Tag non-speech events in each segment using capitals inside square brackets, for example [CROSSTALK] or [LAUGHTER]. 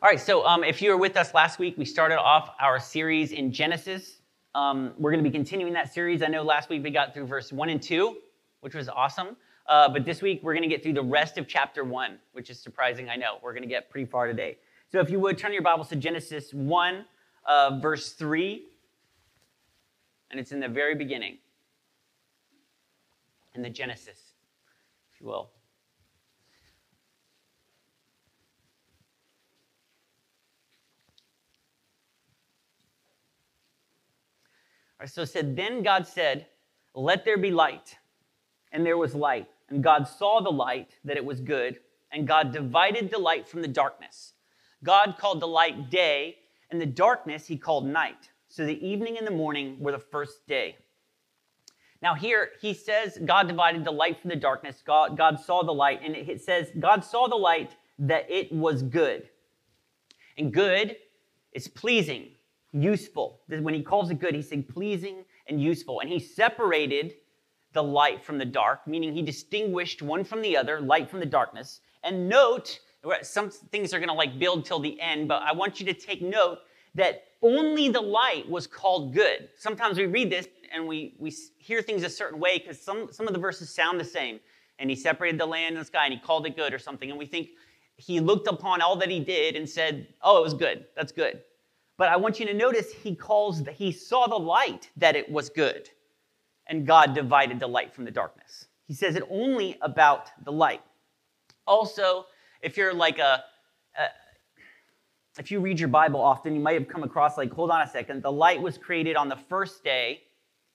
All right, so um, if you were with us last week, we started off our series in Genesis. Um, we're going to be continuing that series. I know last week we got through verse 1 and 2, which was awesome. Uh, but this week we're going to get through the rest of chapter 1, which is surprising, I know. We're going to get pretty far today. So if you would, turn your Bibles to Genesis 1, uh, verse 3. And it's in the very beginning, in the Genesis, if you will. Right, so it said, Then God said, Let there be light. And there was light. And God saw the light, that it was good. And God divided the light from the darkness. God called the light day, and the darkness he called night. So the evening and the morning were the first day. Now, here he says God divided the light from the darkness. God, God saw the light, and it says God saw the light that it was good. And good is pleasing useful. When he calls it good, he's saying pleasing and useful. And he separated the light from the dark, meaning he distinguished one from the other, light from the darkness. And note, some things are going to like build till the end, but I want you to take note that only the light was called good. Sometimes we read this and we, we hear things a certain way because some, some of the verses sound the same. And he separated the land and the sky and he called it good or something. And we think he looked upon all that he did and said, Oh, it was good. That's good. But I want you to notice he calls, the, he saw the light that it was good, and God divided the light from the darkness. He says it only about the light. Also, if you're like a, a if you read your Bible often, you might have come across like, hold on a second, the light was created on the first day,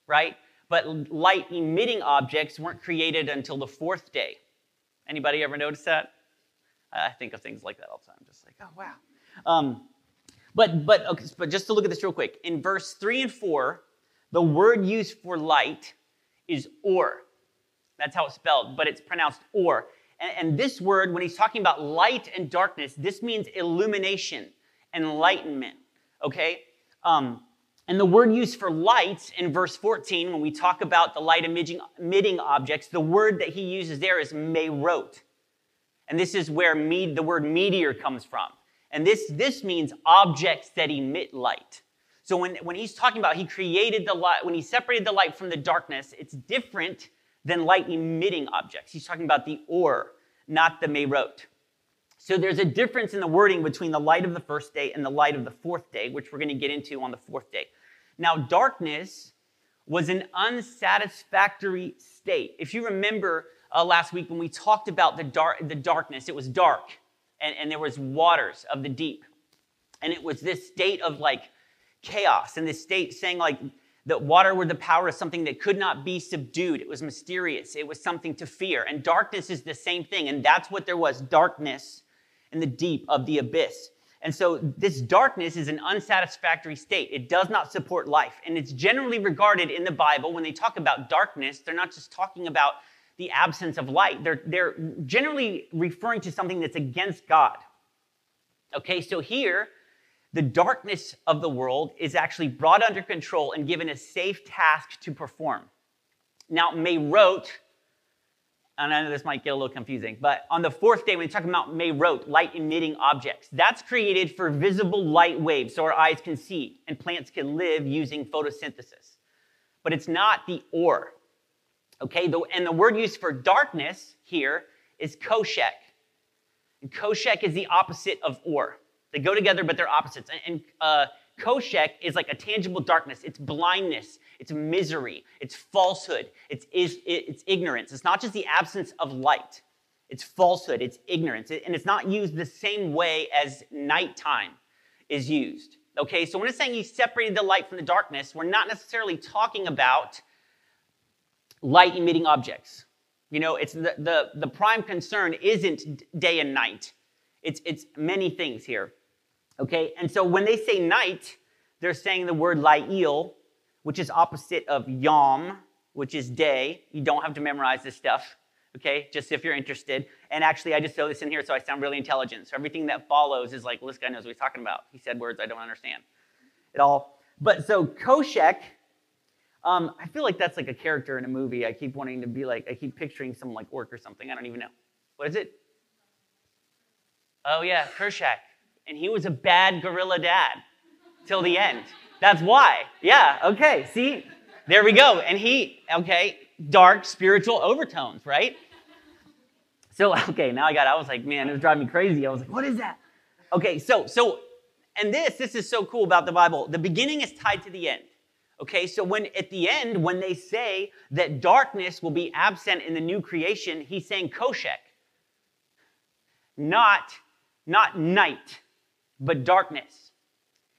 right? But light emitting objects weren't created until the fourth day. Anybody ever notice that? I think of things like that all the time, just like, oh wow. Um, but, but, okay, but just to look at this real quick, in verse 3 and 4, the word used for light is or. That's how it's spelled, but it's pronounced or. And, and this word, when he's talking about light and darkness, this means illumination, enlightenment, okay? Um, and the word used for light in verse 14, when we talk about the light emitting, emitting objects, the word that he uses there is merot. And this is where me, the word meteor comes from. And this, this means objects that emit light. So when, when he's talking about he created the light, when he separated the light from the darkness, it's different than light emitting objects. He's talking about the or, not the merot. So there's a difference in the wording between the light of the first day and the light of the fourth day, which we're going to get into on the fourth day. Now, darkness was an unsatisfactory state. If you remember uh, last week when we talked about the, dark, the darkness, it was dark and, and there was waters of the deep. And it was this state of like chaos and this state saying like that water were the power of something that could not be subdued. It was mysterious. It was something to fear. And darkness is the same thing. And that's what there was darkness in the deep of the abyss. And so this darkness is an unsatisfactory state. It does not support life. And it's generally regarded in the Bible when they talk about darkness, they're not just talking about the absence of light. They're, they're generally referring to something that's against God. Okay, so here, the darkness of the world is actually brought under control and given a safe task to perform. Now, Merot, and I know this might get a little confusing, but on the fourth day, when we talk about Merot, light emitting objects, that's created for visible light waves so our eyes can see and plants can live using photosynthesis. But it's not the or. Okay, the, and the word used for darkness here is koshek. And koshek is the opposite of or. They go together, but they're opposites. And, and uh, koshek is like a tangible darkness. It's blindness. It's misery. It's falsehood. It's, is, it's ignorance. It's not just the absence of light. It's falsehood. It's ignorance. And it's not used the same way as nighttime is used. Okay, so when it's saying he separated the light from the darkness, we're not necessarily talking about light emitting objects. You know, it's the, the, the prime concern isn't day and night. It's, it's many things here. Okay, and so when they say night, they're saying the word la'il, which is opposite of yom, which is day. You don't have to memorize this stuff, okay, just if you're interested. And actually, I just throw this in here so I sound really intelligent. So everything that follows is like, well, this guy knows what he's talking about. He said words I don't understand at all. But so koshek um, I feel like that's like a character in a movie. I keep wanting to be like, I keep picturing some like orc or something. I don't even know. What is it? Oh yeah, Kerchak. and he was a bad gorilla dad till the end. That's why. Yeah, okay, see? There we go. And he, okay, dark spiritual overtones, right? So, [LAUGHS] okay, now I got, I was like, man, it was driving me crazy. I was like, what is that? Okay, so, so, and this, this is so cool about the Bible. The beginning is tied to the end. Okay, so when at the end, when they say that darkness will be absent in the new creation, he's saying koshek. Not, not night, but darkness.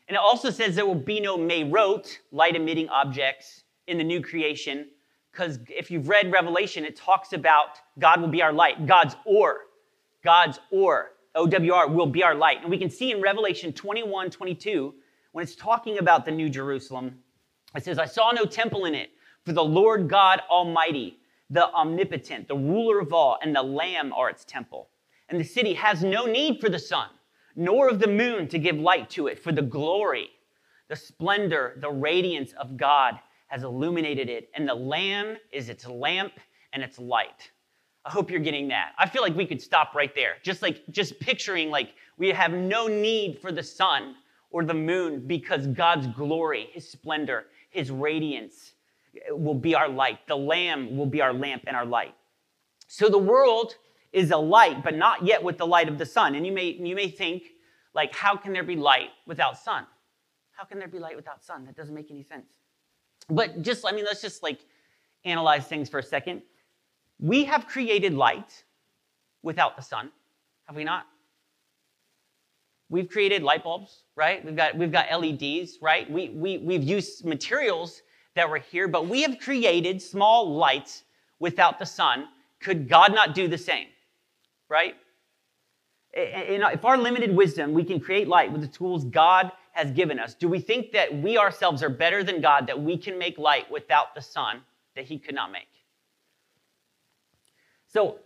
And it also says there will be no merot, light emitting objects, in the new creation, because if you've read Revelation, it talks about God will be our light. God's or, God's or, O-W-R, will be our light. And we can see in Revelation 21, 22, when it's talking about the New Jerusalem, it says, I saw no temple in it, for the Lord God Almighty, the omnipotent, the ruler of all, and the Lamb are its temple. And the city has no need for the sun, nor of the moon to give light to it, for the glory, the splendor, the radiance of God has illuminated it, and the Lamb is its lamp and its light. I hope you're getting that. I feel like we could stop right there. Just like, just picturing like we have no need for the sun or the moon because God's glory, His splendor, His radiance eh, will be our light. The Lamb will be our lamp and our light. So the world is a light, but not yet with the light of the sun. And you may, you may think, like, how can there be light without sun? How can there be light without sun? That doesn't make any sense. But just, I mean, let's just like analyze things for a second. We have created light without the sun, have we not? We've created light bulbs, right? We've got, we've got LEDs, right? We, we, we've used materials that were here, but we have created small lights without the sun. Could God not do the same, right? And If our limited wisdom, we can create light with the tools God has given us, do we think that we ourselves are better than God, that we can make light without the sun that he could not make? So,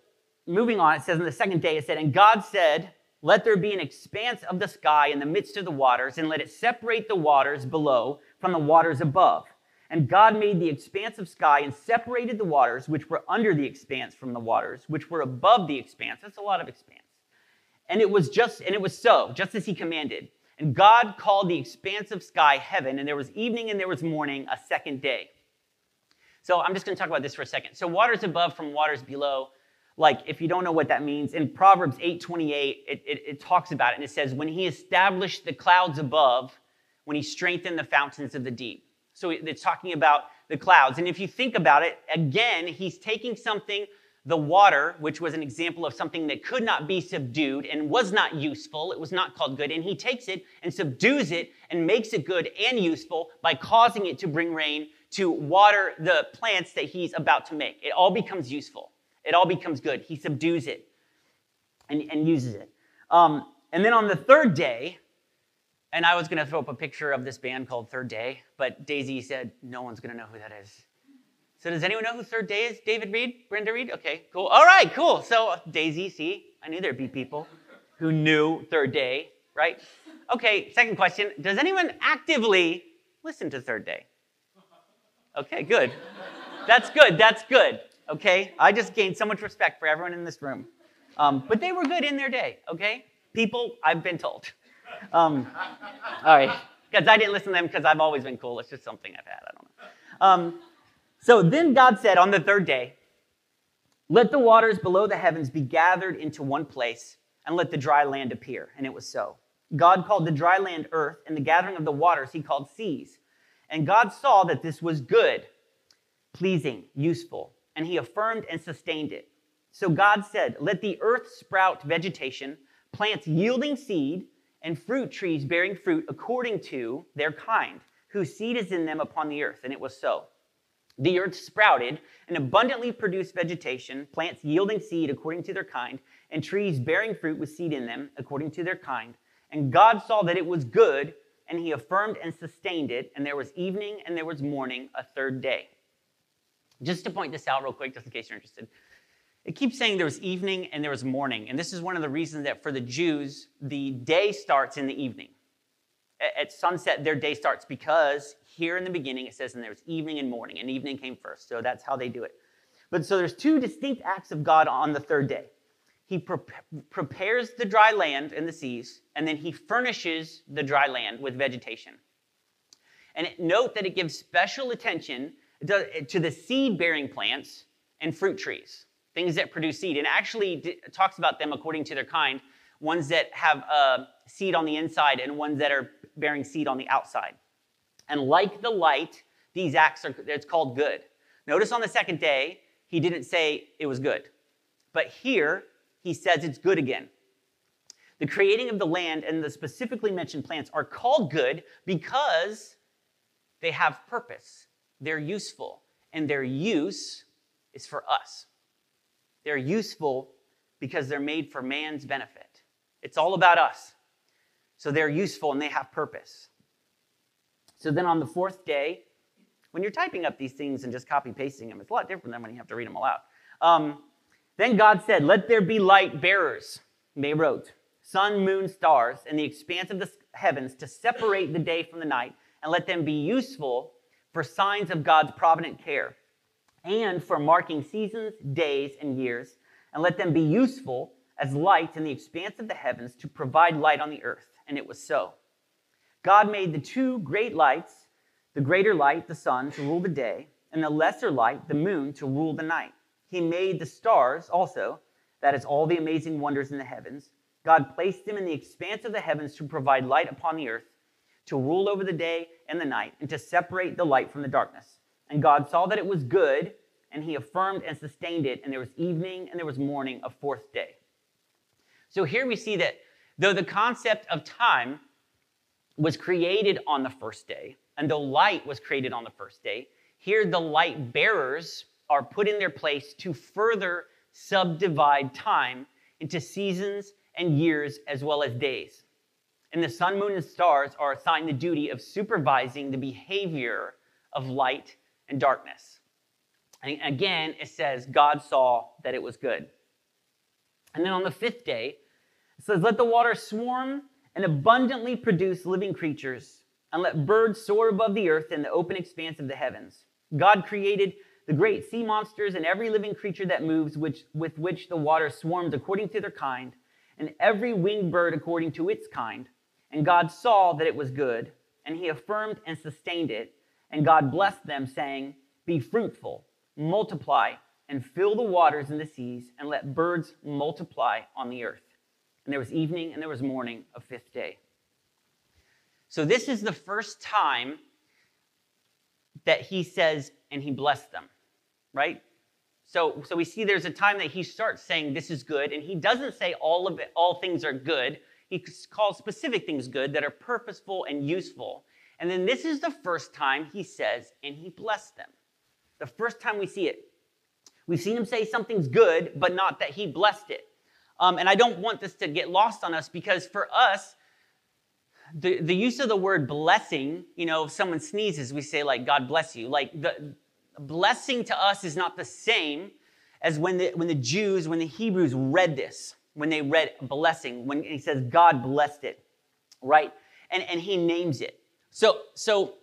moving on, it says in the second day, it said, And God said, Let there be an expanse of the sky in the midst of the waters, and let it separate the waters below from the waters above. And God made the expanse of sky and separated the waters which were under the expanse from the waters which were above the expanse. That's a lot of expanse. And it was just, and it was so, just as he commanded. And God called the expanse of sky heaven, and there was evening and there was morning, a second day. So I'm just going to talk about this for a second. So waters above from waters below, like if you don't know what that means, in Proverbs 8:28, it, it, it talks about it, and it says, "When He established the clouds above, when He strengthened the fountains of the deep." So it's talking about the clouds. And if you think about it, again, He's taking something the water, which was an example of something that could not be subdued and was not useful, it was not called good, and he takes it and subdues it and makes it good and useful by causing it to bring rain to water the plants that he's about to make. It all becomes useful, it all becomes good. He subdues it and, and uses it. Um, and then on the third day, and I was going to throw up a picture of this band called Third Day, but Daisy said, no one's going to know who that is. So does anyone know who third day is? David Reed? Brenda Reed? Okay, cool. All right, cool. So Daisy, see, I knew there'd be people who knew third day, right? Okay, second question. Does anyone actively listen to third day? Okay, good. That's good. That's good. Okay, I just gained so much respect for everyone in this room. Um, but they were good in their day, okay? People, I've been told. Um, all right, because I didn't listen to them because I've always been cool. It's just something I've had. I don't know. Um, so then God said on the third day, Let the waters below the heavens be gathered into one place, and let the dry land appear. And it was so. God called the dry land earth, and the gathering of the waters he called seas. And God saw that this was good, pleasing, useful, and he affirmed and sustained it. So God said, Let the earth sprout vegetation, plants yielding seed, and fruit trees bearing fruit according to their kind, whose seed is in them upon the earth. And it was so. The earth sprouted and abundantly produced vegetation, plants yielding seed according to their kind, and trees bearing fruit with seed in them according to their kind. And God saw that it was good, and he affirmed and sustained it. And there was evening and there was morning, a third day. Just to point this out real quick, just in case you're interested. It keeps saying there was evening and there was morning. And this is one of the reasons that for the Jews, the day starts in the evening. At sunset, their day starts because here in the beginning it says, and there was evening and morning, and evening came first. So that's how they do it. But so there's two distinct acts of God on the third day. He pre- prepares the dry land and the seas, and then he furnishes the dry land with vegetation. And note that it gives special attention to the seed bearing plants and fruit trees, things that produce seed. And actually talks about them according to their kind ones that have uh, seed on the inside and ones that are bearing seed on the outside. And like the light, these acts are, it's called good. Notice on the second day, he didn't say it was good. But here, he says it's good again. The creating of the land and the specifically mentioned plants are called good because they have purpose. They're useful, and their use is for us. They're useful because they're made for man's benefit. It's all about us. So they're useful and they have purpose. So then on the fourth day, when you're typing up these things and just copy pasting them, it's a lot different than when you have to read them aloud. Um, then God said, Let there be light bearers, they wrote, sun, moon, stars, and the expanse of the heavens to separate the day from the night, and let them be useful for signs of God's provident care, and for marking seasons, days, and years, and let them be useful as lights in the expanse of the heavens to provide light on the earth. And it was so. God made the two great lights, the greater light, the sun, to rule the day, and the lesser light, the moon, to rule the night. He made the stars also, that is, all the amazing wonders in the heavens. God placed them in the expanse of the heavens to provide light upon the earth, to rule over the day and the night, and to separate the light from the darkness. And God saw that it was good, and he affirmed and sustained it, and there was evening and there was morning, a fourth day. So here we see that though the concept of time was created on the first day, and though light was created on the first day, here the light bearers are put in their place to further subdivide time into seasons and years as well as days. And the sun, moon, and stars are assigned the duty of supervising the behavior of light and darkness. And again, it says, God saw that it was good. And then on the fifth day, it says, Let the water swarm and abundantly produce living creatures, and let birds soar above the earth in the open expanse of the heavens. God created the great sea monsters and every living creature that moves, which, with which the water swarms according to their kind, and every winged bird according to its kind. And God saw that it was good, and he affirmed and sustained it. And God blessed them, saying, Be fruitful, multiply, and fill the waters and the seas, and let birds multiply on the earth. And there was evening and there was morning, a fifth day. So this is the first time that he says, and he blessed them, right? So, so we see there's a time that he starts saying this is good, and he doesn't say all of it, all things are good. He calls specific things good that are purposeful and useful. And then this is the first time he says, and he blessed them. The first time we see it. We've seen him say something's good, but not that he blessed it. Um, and I don't want this to get lost on us because for us, the, the use of the word blessing, you know, if someone sneezes, we say, like, God bless you. Like, the blessing to us is not the same as when the, when the Jews, when the Hebrews read this, when they read blessing, when he says, God blessed it, right? And, and he names it. So, so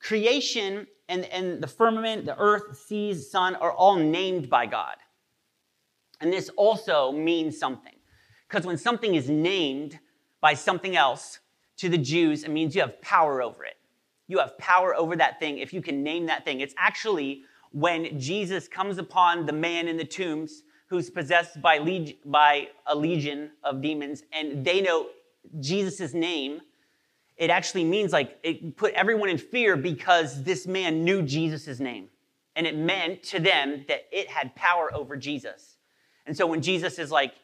creation and, and the firmament, the earth, seas, sun are all named by God. And this also means something. Because when something is named by something else to the Jews, it means you have power over it. You have power over that thing if you can name that thing. It's actually when Jesus comes upon the man in the tombs who's possessed by, leg- by a legion of demons, and they know Jesus' name it actually means like it put everyone in fear because this man knew Jesus' name. And it meant to them that it had power over Jesus. And so when Jesus is like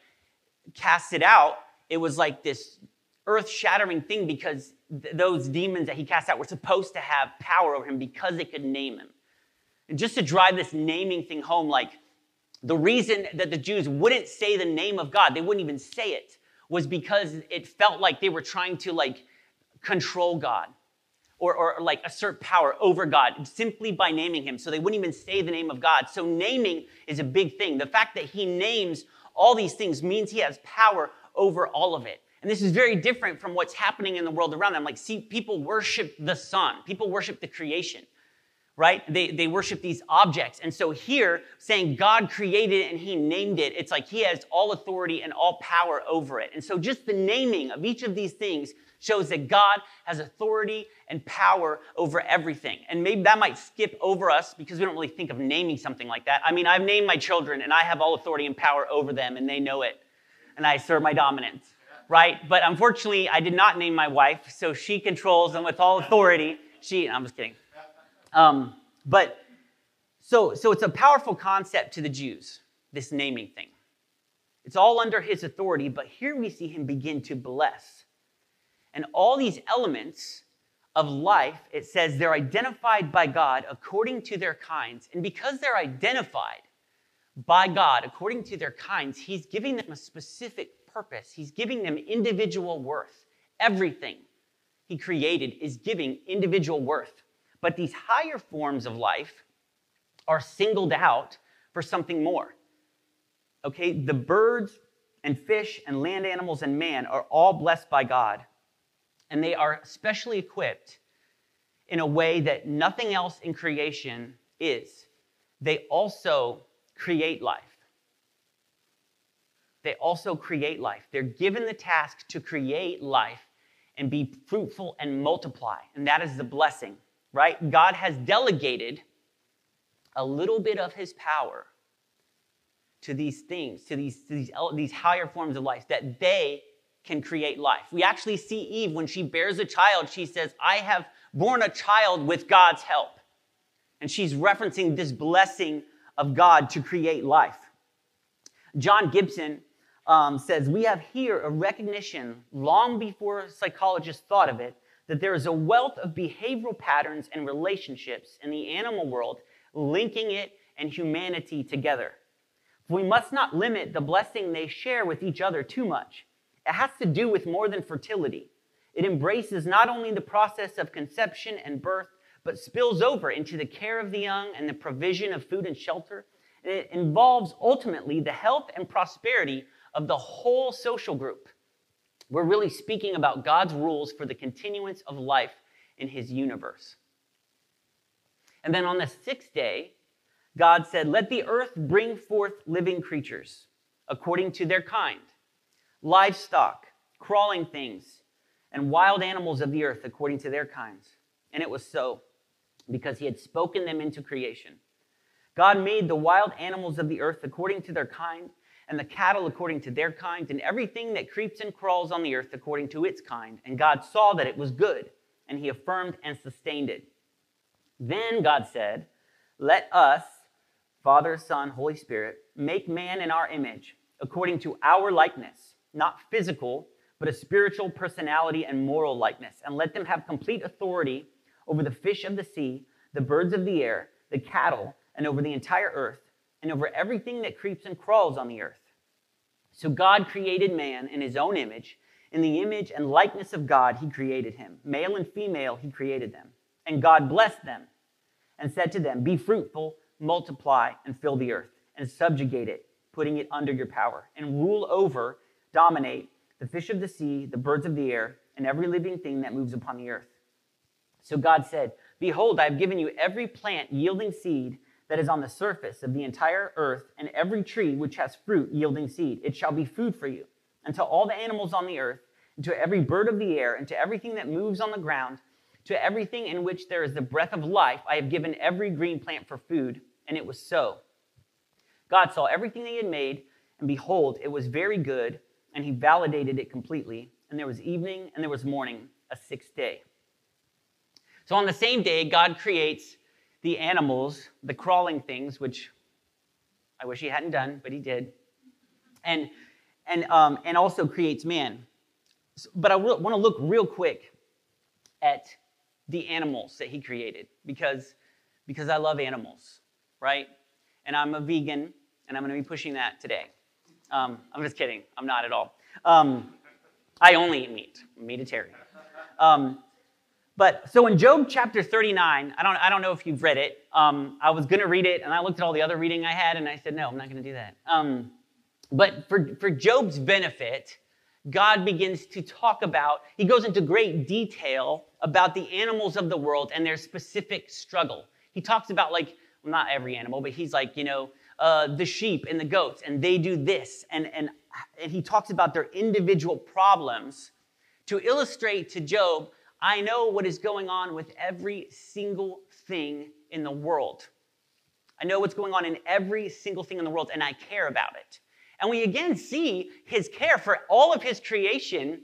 cast it out, it was like this earth shattering thing because th- those demons that he cast out were supposed to have power over him because they could name him. And just to drive this naming thing home, like the reason that the Jews wouldn't say the name of God, they wouldn't even say it, was because it felt like they were trying to like control God or, or like assert power over God simply by naming him. So they wouldn't even say the name of God. So naming is a big thing. The fact that he names all these things means he has power over all of it. And this is very different from what's happening in the world around them. Like, see, people worship the sun, people worship the creation. Right? They, they worship these objects. And so here, saying God created it and he named it, it's like he has all authority and all power over it. And so just the naming of each of these things shows that God has authority and power over everything. And maybe that might skip over us because we don't really think of naming something like that. I mean, I've named my children and I have all authority and power over them and they know it. And I assert my dominance, right? But unfortunately, I did not name my wife, so she controls them with all authority. She, I'm just kidding. Um, but so, so it's a powerful concept to the Jews, this naming thing. It's all under his authority, but here we see him begin to bless. And all these elements of life, it says they're identified by God according to their kinds. And because they're identified by God according to their kinds, he's giving them a specific purpose. He's giving them individual worth. Everything he created is giving individual worth. But these higher forms of life are singled out for something more. Okay, the birds and fish and land animals and man are all blessed by God, and they are specially equipped in a way that nothing else in creation is. They also create life. They also create life. They're given the task to create life and be fruitful and multiply, and that is the blessing right? God has delegated a little bit of his power to these things, to these, to these, these higher forms of life, that they can create life. We actually see Eve when she bears a child, she says, I have born a child with God's help. And she's referencing this blessing of God to create life. John Gibson um, says, We have here a recognition long before psychologists thought of it that there is a wealth of behavioral patterns and relationships in the animal world linking it and humanity together. We must not limit the blessing they share with each other too much. It has to do with more than fertility. It embraces not only the process of conception and birth, but spills over into the care of the young and the provision of food and shelter. And it involves ultimately the health and prosperity of the whole social group. We're really speaking about God's rules for the continuance of life in his universe. And then on the sixth day, God said, Let the earth bring forth living creatures according to their kind, livestock, crawling things, and wild animals of the earth according to their kinds. And it was so, because he had spoken them into creation. God made the wild animals of the earth according to their kind and the cattle according to their kind, and everything that creeps and crawls on the earth according to its kind. And God saw that it was good, and he affirmed and sustained it. Then God said, Let us, Father, Son, Holy Spirit, make man in our image, according to our likeness, not physical, but a spiritual personality and moral likeness, and let them have complete authority over the fish of the sea, the birds of the air, the cattle, and over the entire earth and over everything that creeps and crawls on the earth. So God created man in his own image. In the image and likeness of God, he created him. Male and female, he created them. And God blessed them and said to them, Be fruitful, multiply, and fill the earth, and subjugate it, putting it under your power, and rule over, dominate the fish of the sea, the birds of the air, and every living thing that moves upon the earth. So God said, Behold, I have given you every plant yielding seed that is on the surface of the entire earth, and every tree which has fruit yielding seed. It shall be food for you. And to all the animals on the earth, and to every bird of the air, and to everything that moves on the ground, to everything in which there is the breath of life, I have given every green plant for food. And it was so. God saw everything he had made, and behold, it was very good, and he validated it completely. And there was evening and there was morning, a sixth day. So on the same day, God creates the animals, the crawling things, which I wish he hadn't done, but he did, and, and, um, and also creates man. But I want to look real quick at the animals that he created because, because I love animals, right? And I'm a vegan, and I'm going to be pushing that today. Um, I'm just kidding. I'm not at all. Um, I only eat meat. I'm meatitarian. Um, but so in Job chapter 39, I don't, I don't know if you've read it. Um, I was going to read it, and I looked at all the other reading I had, and I said, no, I'm not going to do that. Um, but for, for Job's benefit, God begins to talk about, he goes into great detail about the animals of the world and their specific struggle. he talks about like, well, not every animal, but he's like, you know, uh, the sheep and the goats, and they do this. And, and, and he talks about their individual problems to illustrate to Job, I know what is going on with every single thing in the world. I know what's going on in every single thing in the world, and I care about it. And we again see his care for all of his creation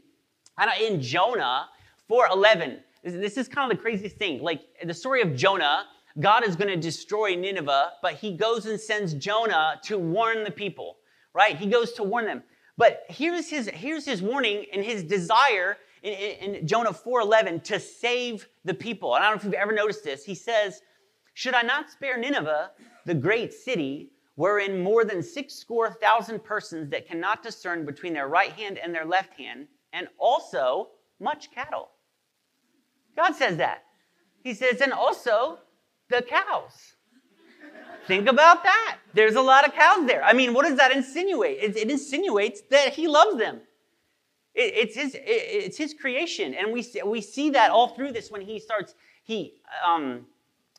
in Jonah 4:11. This is kind of the craziest thing. Like the story of Jonah, God is going to destroy Nineveh, but he goes and sends Jonah to warn the people, right? He goes to warn them. But here's his, here's his warning and his desire in, in, Jonah 4:11 to save the people. And I don't know if you've ever noticed this. He says, "Should I not spare Nineveh, the great city, wherein more than six score thousand persons that cannot discern between their right hand and their left hand, and also much cattle?" God says that. He says, "And also the cows." Think about that. There's a lot of cows there. I mean, what does that insinuate? It, it insinuates that he loves them. It, it's, his, it, it's his creation. And we, we see that all through this when he starts, he, um,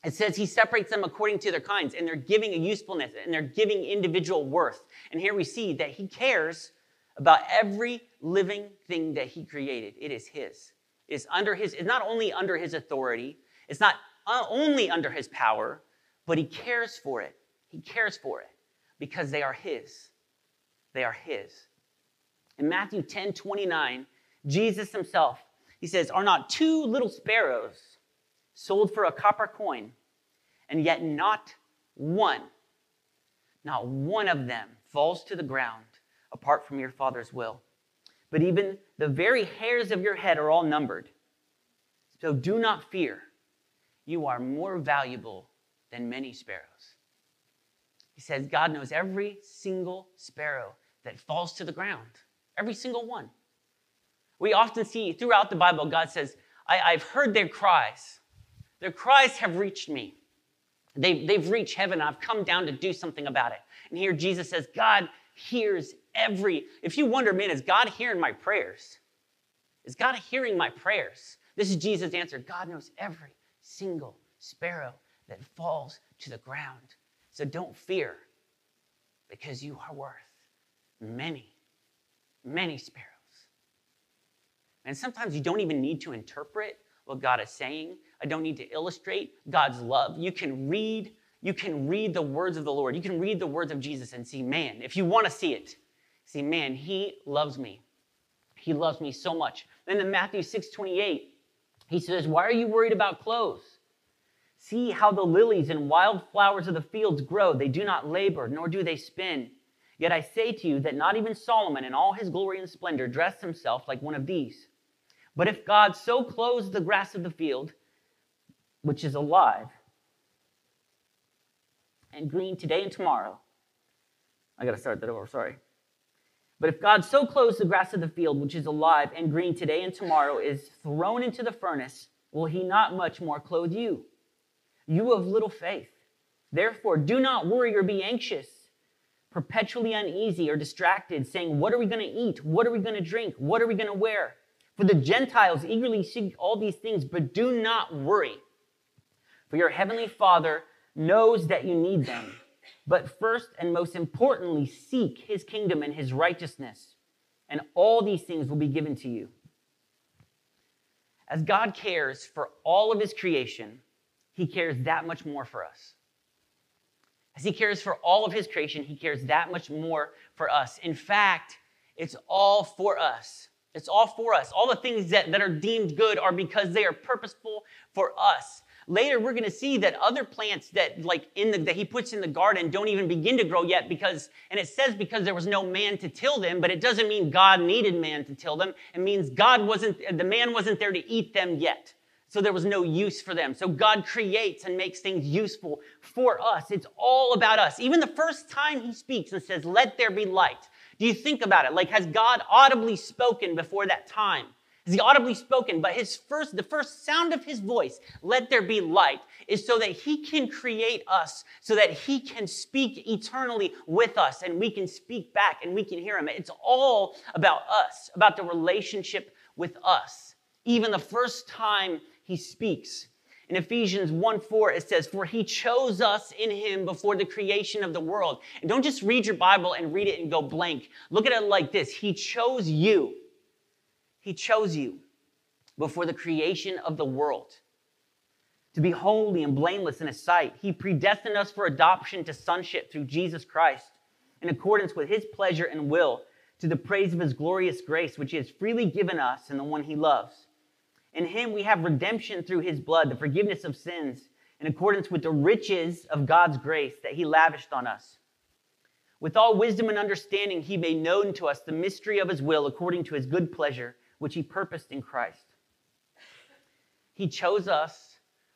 it says he separates them according to their kinds, and they're giving a usefulness, and they're giving individual worth. And here we see that he cares about every living thing that he created. It is his. It's under his, it's not only under his authority, it's not uh, only under his power, but he cares for it. He cares for it because they are his. They are his. In Matthew 10 29, Jesus himself, he says, Are not two little sparrows sold for a copper coin, and yet not one, not one of them falls to the ground apart from your Father's will? But even the very hairs of your head are all numbered. So do not fear. You are more valuable than many sparrows. He says God knows every single sparrow that falls to the ground, every single one. We often see throughout the Bible, God says, I, have heard their cries. Their cries have reached me. They've, they've reached heaven. I've come down to do something about it. And here Jesus says, God hears every. If you wonder, man, is God hearing my prayers? Is God hearing my prayers? This is Jesus' answer God knows every single sparrow that falls to the ground. So don't fear, because you are worth many, many sparrows. And sometimes you don't even need to interpret what God is saying. I don't need to illustrate God's love. You can read, you can read the words of the Lord. You can read the words of Jesus and see, man, if you want to see it, see, man, he loves me. He loves me so much. Then in Matthew 6 28, he says, Why are you worried about clothes? See how the lilies and wild flowers of the fields grow. They do not labor, nor do they spin. Yet I say to you that not even Solomon in all his glory and splendor dressed himself like one of these. But if God so clothes the grass of the field, which is alive and green today and tomorrow, I got to start that over, sorry. But if God so clothes the grass of the field, which is alive and green today and tomorrow, is thrown into the furnace, will he not much more clothe you? you of little faith. Therefore, do not worry or be anxious, perpetually uneasy or distracted, saying, What are we going to eat? What are we going to drink? What are we going to wear? For the Gentiles eagerly seek all these things, but do not worry. For your heavenly Father knows that you need them. But first and most importantly, seek his kingdom and his righteousness, and all these things will be given to you. As God cares for all of his creation, he cares that much more for us. As he cares for all of his creation, he cares that much more for us. In fact, it's all for us. It's all for us. All the things that, that are deemed good are because they are purposeful for us. Later, we're going to see that other plants that, like, in the, that he puts in the garden don't even begin to grow yet because, and it says because there was no man to till them, but it doesn't mean God needed man to till them. It means God wasn't, the man wasn't there to eat them yet so there was no use for them. So God creates and makes things useful for us. It's all about us. Even the first time he speaks and says, Let there be light. Do you think about it? Like, has God audibly spoken before that time? Has he audibly spoken? But his first, the first sound of his voice, let there be light, is so that he can create us, so that he can speak eternally with us and we can speak back and we can hear him. It's all about us, about the relationship with us. Even the first time he speaks. In Ephesians 1 4, it says, For he chose us in him before the creation of the world. And don't just read your Bible and read it and go blank. Look at it like this He chose you. He chose you before the creation of the world to be holy and blameless in his sight. He predestined us for adoption to sonship through Jesus Christ in accordance with his pleasure and will to the praise of his glorious grace, which he has freely given us in the one he loves. In him we have redemption through his blood, the forgiveness of sins, in accordance with the riches of God's grace that he lavished on us. With all wisdom and understanding, he made known to us the mystery of his will according to his good pleasure, which he purposed in Christ. He chose us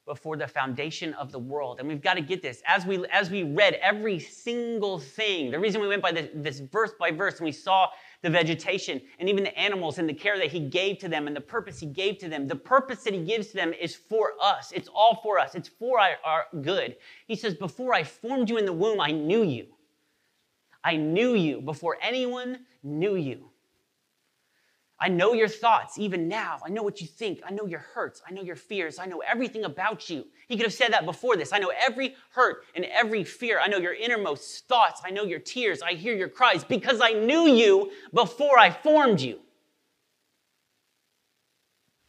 before the foundation of the world. And we've got to get this. As we, as we read every single thing, the reason we went by this, this verse by verse and we saw the vegetation and even the animals and the care that he gave to them and the purpose he gave to them, the purpose that he gives to them is for us. It's all for us, it's for our, our good. He says, Before I formed you in the womb, I knew you. I knew you before anyone knew you. I know your thoughts even now. I know what you think. I know your hurts. I know your fears. I know everything about you. He could have said that before this. I know every hurt and every fear. I know your innermost thoughts. I know your tears. I hear your cries because I knew you before I formed you.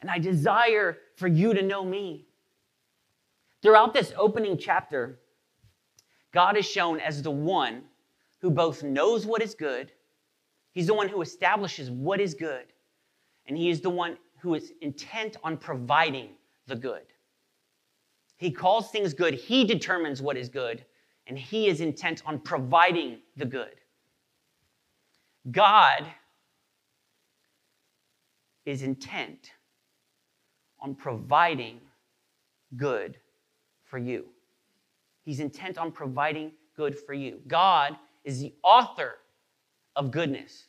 And I desire for you to know me. Throughout this opening chapter, God is shown as the one who both knows what is good, He's the one who establishes what is good, and He is the one who is intent on providing the good. He calls things good, He determines what is good, and He is intent on providing the good. God is intent on providing good for you. He's intent on providing good for you. God is the author of goodness.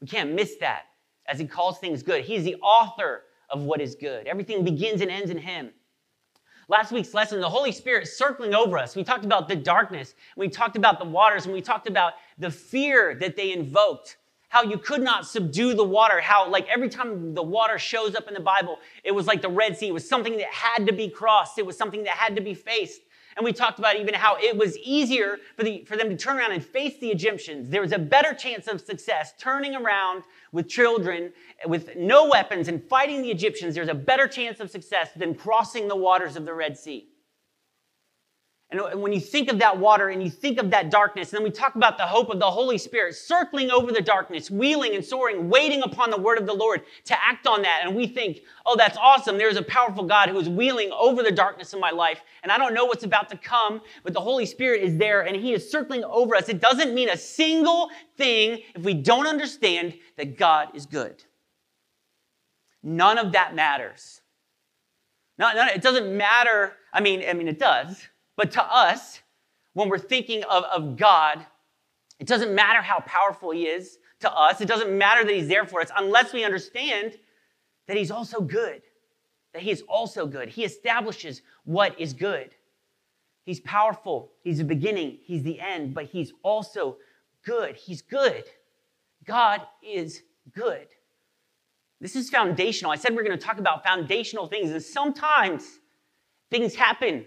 We can't miss that as he calls things good. He's the author of what is good. Everything begins and ends in him. Last week's lesson, the Holy Spirit circling over us. We talked about the darkness, we talked about the waters, and we talked about the fear that they invoked. How you could not subdue the water. How, like, every time the water shows up in the Bible, it was like the Red Sea. It was something that had to be crossed, it was something that had to be faced. And we talked about even how it was easier for, the, for them to turn around and face the Egyptians. There was a better chance of success turning around with children with no weapons and fighting the Egyptians. There's a better chance of success than crossing the waters of the Red Sea. And when you think of that water and you think of that darkness, and then we talk about the hope of the Holy Spirit circling over the darkness, wheeling and soaring, waiting upon the word of the Lord to act on that. And we think, oh, that's awesome. There's a powerful God who is wheeling over the darkness in my life. And I don't know what's about to come, but the Holy Spirit is there and he is circling over us. It doesn't mean a single thing if we don't understand that God is good. None of that matters. No, no, it doesn't matter. I mean, I mean, it does but to us, when we're thinking of, of God, it doesn't matter how powerful He is to us. It doesn't matter that He's there for us unless we understand that He's also good, that He is also good. He establishes what is good. He's powerful, He's the beginning, He's the end, but He's also good. He's good. God is good. This is foundational. I said we're going to talk about foundational things, and sometimes things happen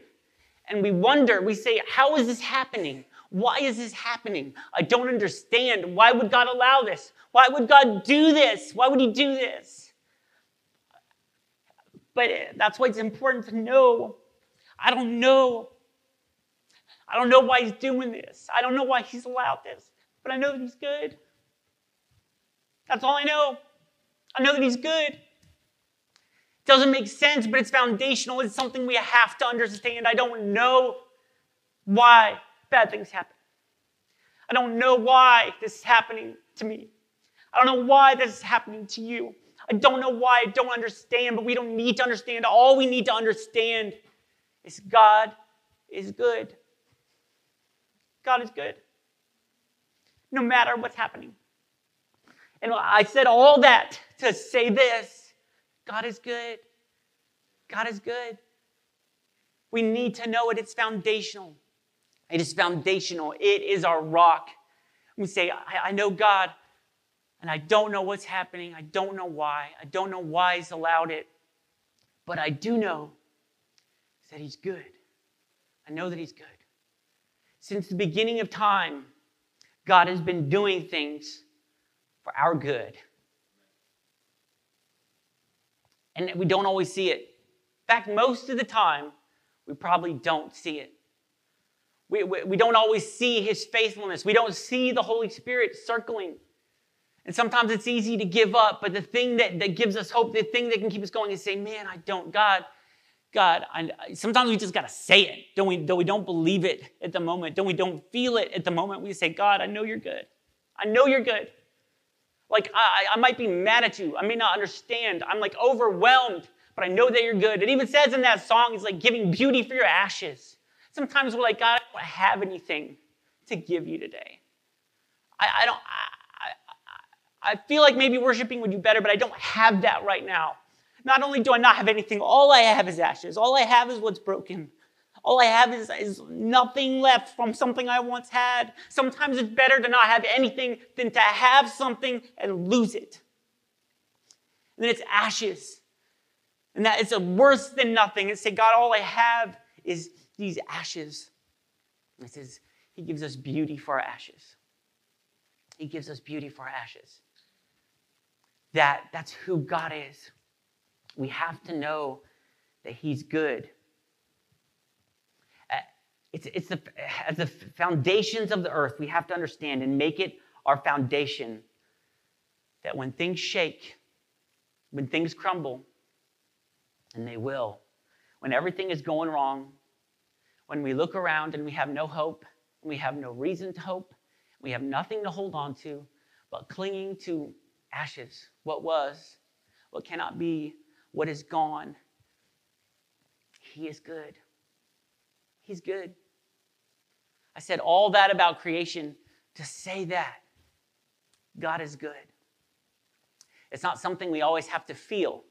and we wonder, we say, How is this happening? Why is this happening? I don't understand. Why would God allow this? Why would God do this? Why would He do this? But that's why it's important to know. I don't know. I don't know why He's doing this. I don't know why He's allowed this, but I know that He's good. That's all I know. I know that He's good. Doesn't make sense, but it's foundational. It's something we have to understand. I don't know why bad things happen. I don't know why this is happening to me. I don't know why this is happening to you. I don't know why I don't understand, but we don't need to understand. All we need to understand is God is good. God is good. No matter what's happening. And I said all that to say this God is good. God is good. We need to know it. It's foundational. It is foundational. It is our rock. We say, I, I know God, and I don't know what's happening. I don't know why. I don't know why He's allowed it. But I do know that He's good. I know that He's good. Since the beginning of time, God has been doing things for our good. And we don't always see it. In fact, most of the time, we probably don't see it. We, we, we, don't always see his faithfulness. We don't see the Holy Spirit circling. And sometimes it's easy to give up, but the thing that, that gives us hope, the thing that can keep us going is say, man, I don't, God, God, I, sometimes we just got to say it. Don't we, though we don't believe it at the moment, don't we don't feel it at the moment, we say, God, I know you're good. I know you're good. Like, I, I might be mad at you. I may not understand. I'm like overwhelmed, but I know that you're good. It even says in that song, it's like giving beauty for your ashes. Sometimes we're like, God, I don't have anything to give you today. I, I don't, I, I, I feel like maybe worshiping would do better, but I don't have that right now. Not only do I not have anything, all I have is ashes. All I have is what's broken. All I have is, is nothing left from something I once had. Sometimes it's better to not have anything than to have something and lose it. And then it's ashes. And that is worse than nothing. And say, God, all I have is these ashes. It says, He gives us beauty for our ashes. He gives us beauty for our ashes. That, that's who God is. We have to know that He's good. It's, it's the, as the foundations of the earth, we have to understand and make it our foundation that when things shake, when things crumble, and they will, when everything is going wrong, when we look around and we have no hope, we have no reason to hope, we have nothing to hold on to but clinging to ashes, what was, what cannot be, what is gone. He is good. He's good. I said all that about creation to say that God is good. It's not something we always have to feel.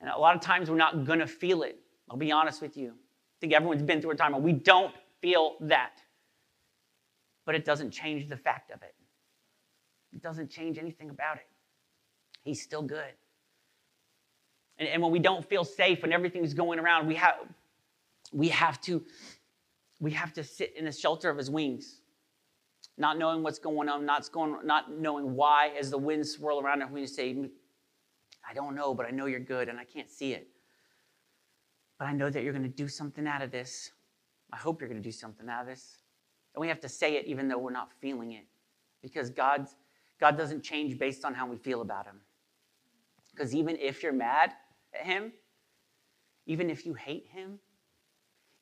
And a lot of times we're not going to feel it. I'll be honest with you. I think everyone's been through a time where we don't feel that. But it doesn't change the fact of it. It doesn't change anything about it. He's still good. And, and when we don't feel safe, when everything's going around, we have, we have to we have to sit in the shelter of his wings, not knowing what's going on, not, going, not knowing why as the winds swirl around and we say, I don't know, but I know you're good and I can't see it. But I know that you're going to do something out of this. I hope you're going to do something out of this. And we have to say it even though we're not feeling it. Because God's, God doesn't change based on how we feel about him. Because even if you're mad, at Him, even if you hate Him,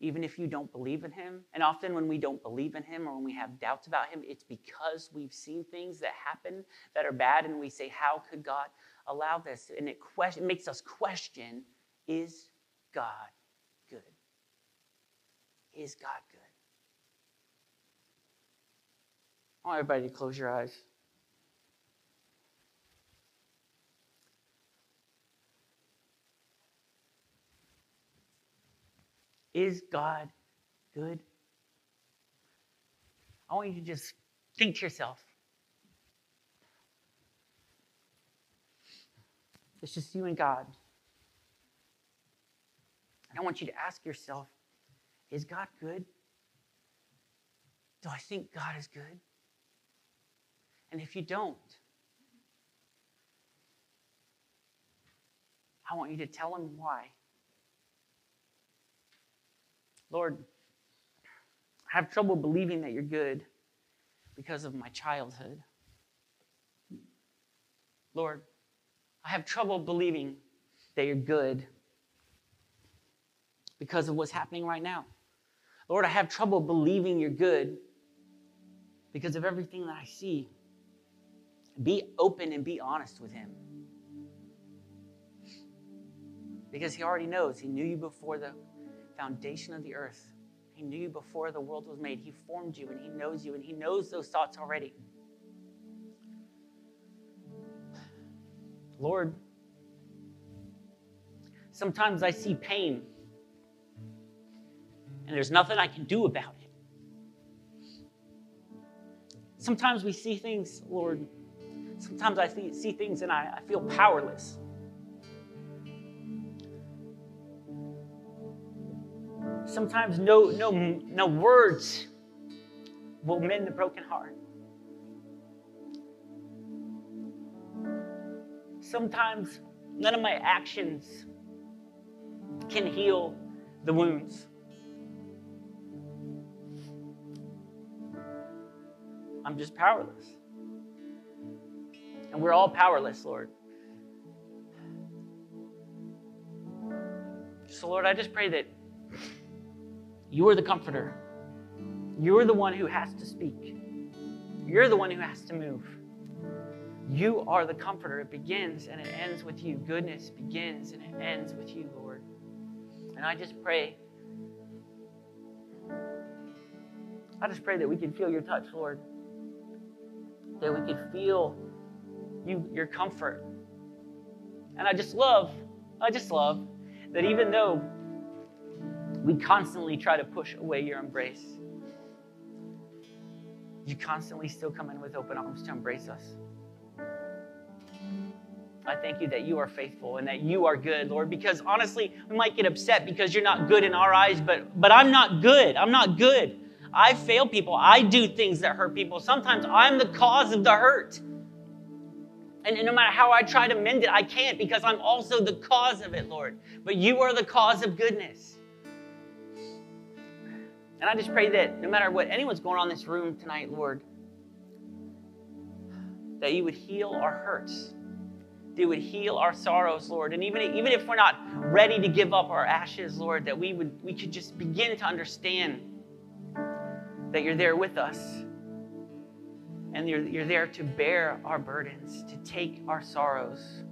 even if you don't believe in Him. And often when we don't believe in Him or when we have doubts about Him, it's because we've seen things that happen that are bad and we say, How could God allow this? And it, it makes us question Is God good? Is God good? I want everybody to close your eyes. Is God good? I want you to just think to yourself. It's just you and God. And I want you to ask yourself Is God good? Do I think God is good? And if you don't, I want you to tell him why. Lord, I have trouble believing that you're good because of my childhood. Lord, I have trouble believing that you're good because of what's happening right now. Lord, I have trouble believing you're good because of everything that I see. Be open and be honest with Him. Because He already knows. He knew you before the foundation of the earth. He knew you before the world was made. He formed you and He knows you and He knows those thoughts already. Lord, sometimes I see pain and there's nothing I can do about it. Sometimes we see things, Lord, sometimes I see, things and I, I feel powerless. Sometimes no, no, mm-hmm. no words will mend the broken heart. Sometimes none of my actions can heal the wounds. I'm just powerless. And we're all powerless, Lord. So, Lord, I just pray that you are the comforter. You're the one who has to speak. You're the one who has to move. You are the comforter. It begins and it ends with you. Goodness begins and it ends with you, Lord. And I just pray. I just pray that we can feel your touch, Lord. That we could feel you, your comfort. And I just love, I just love that even though we constantly try to push away your embrace, you constantly still come in with open arms to embrace us. I thank you that you are faithful and that you are good, Lord, because honestly, we might get upset because you're not good in our eyes, but, but I'm not good. I'm not good. I fail people. I do things that hurt people. Sometimes I'm the cause of the hurt. And no matter how I try to mend it, I can't because I'm also the cause of it, Lord. But you are the cause of goodness. And I just pray that no matter what anyone's going on in this room tonight, Lord, that you would heal our hurts. That you would heal our sorrows, Lord. And even, even if we're not ready to give up our ashes, Lord, that we would we could just begin to understand that you're there with us and you're, you're there to bear our burdens, to take our sorrows,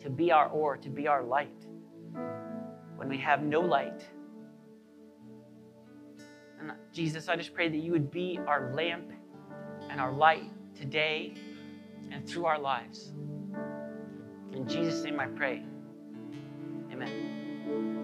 to be our oar, to be our light when we have no light. And Jesus, I just pray that you would be our lamp and our light today and through our lives. In Jesus' name I pray. Amen.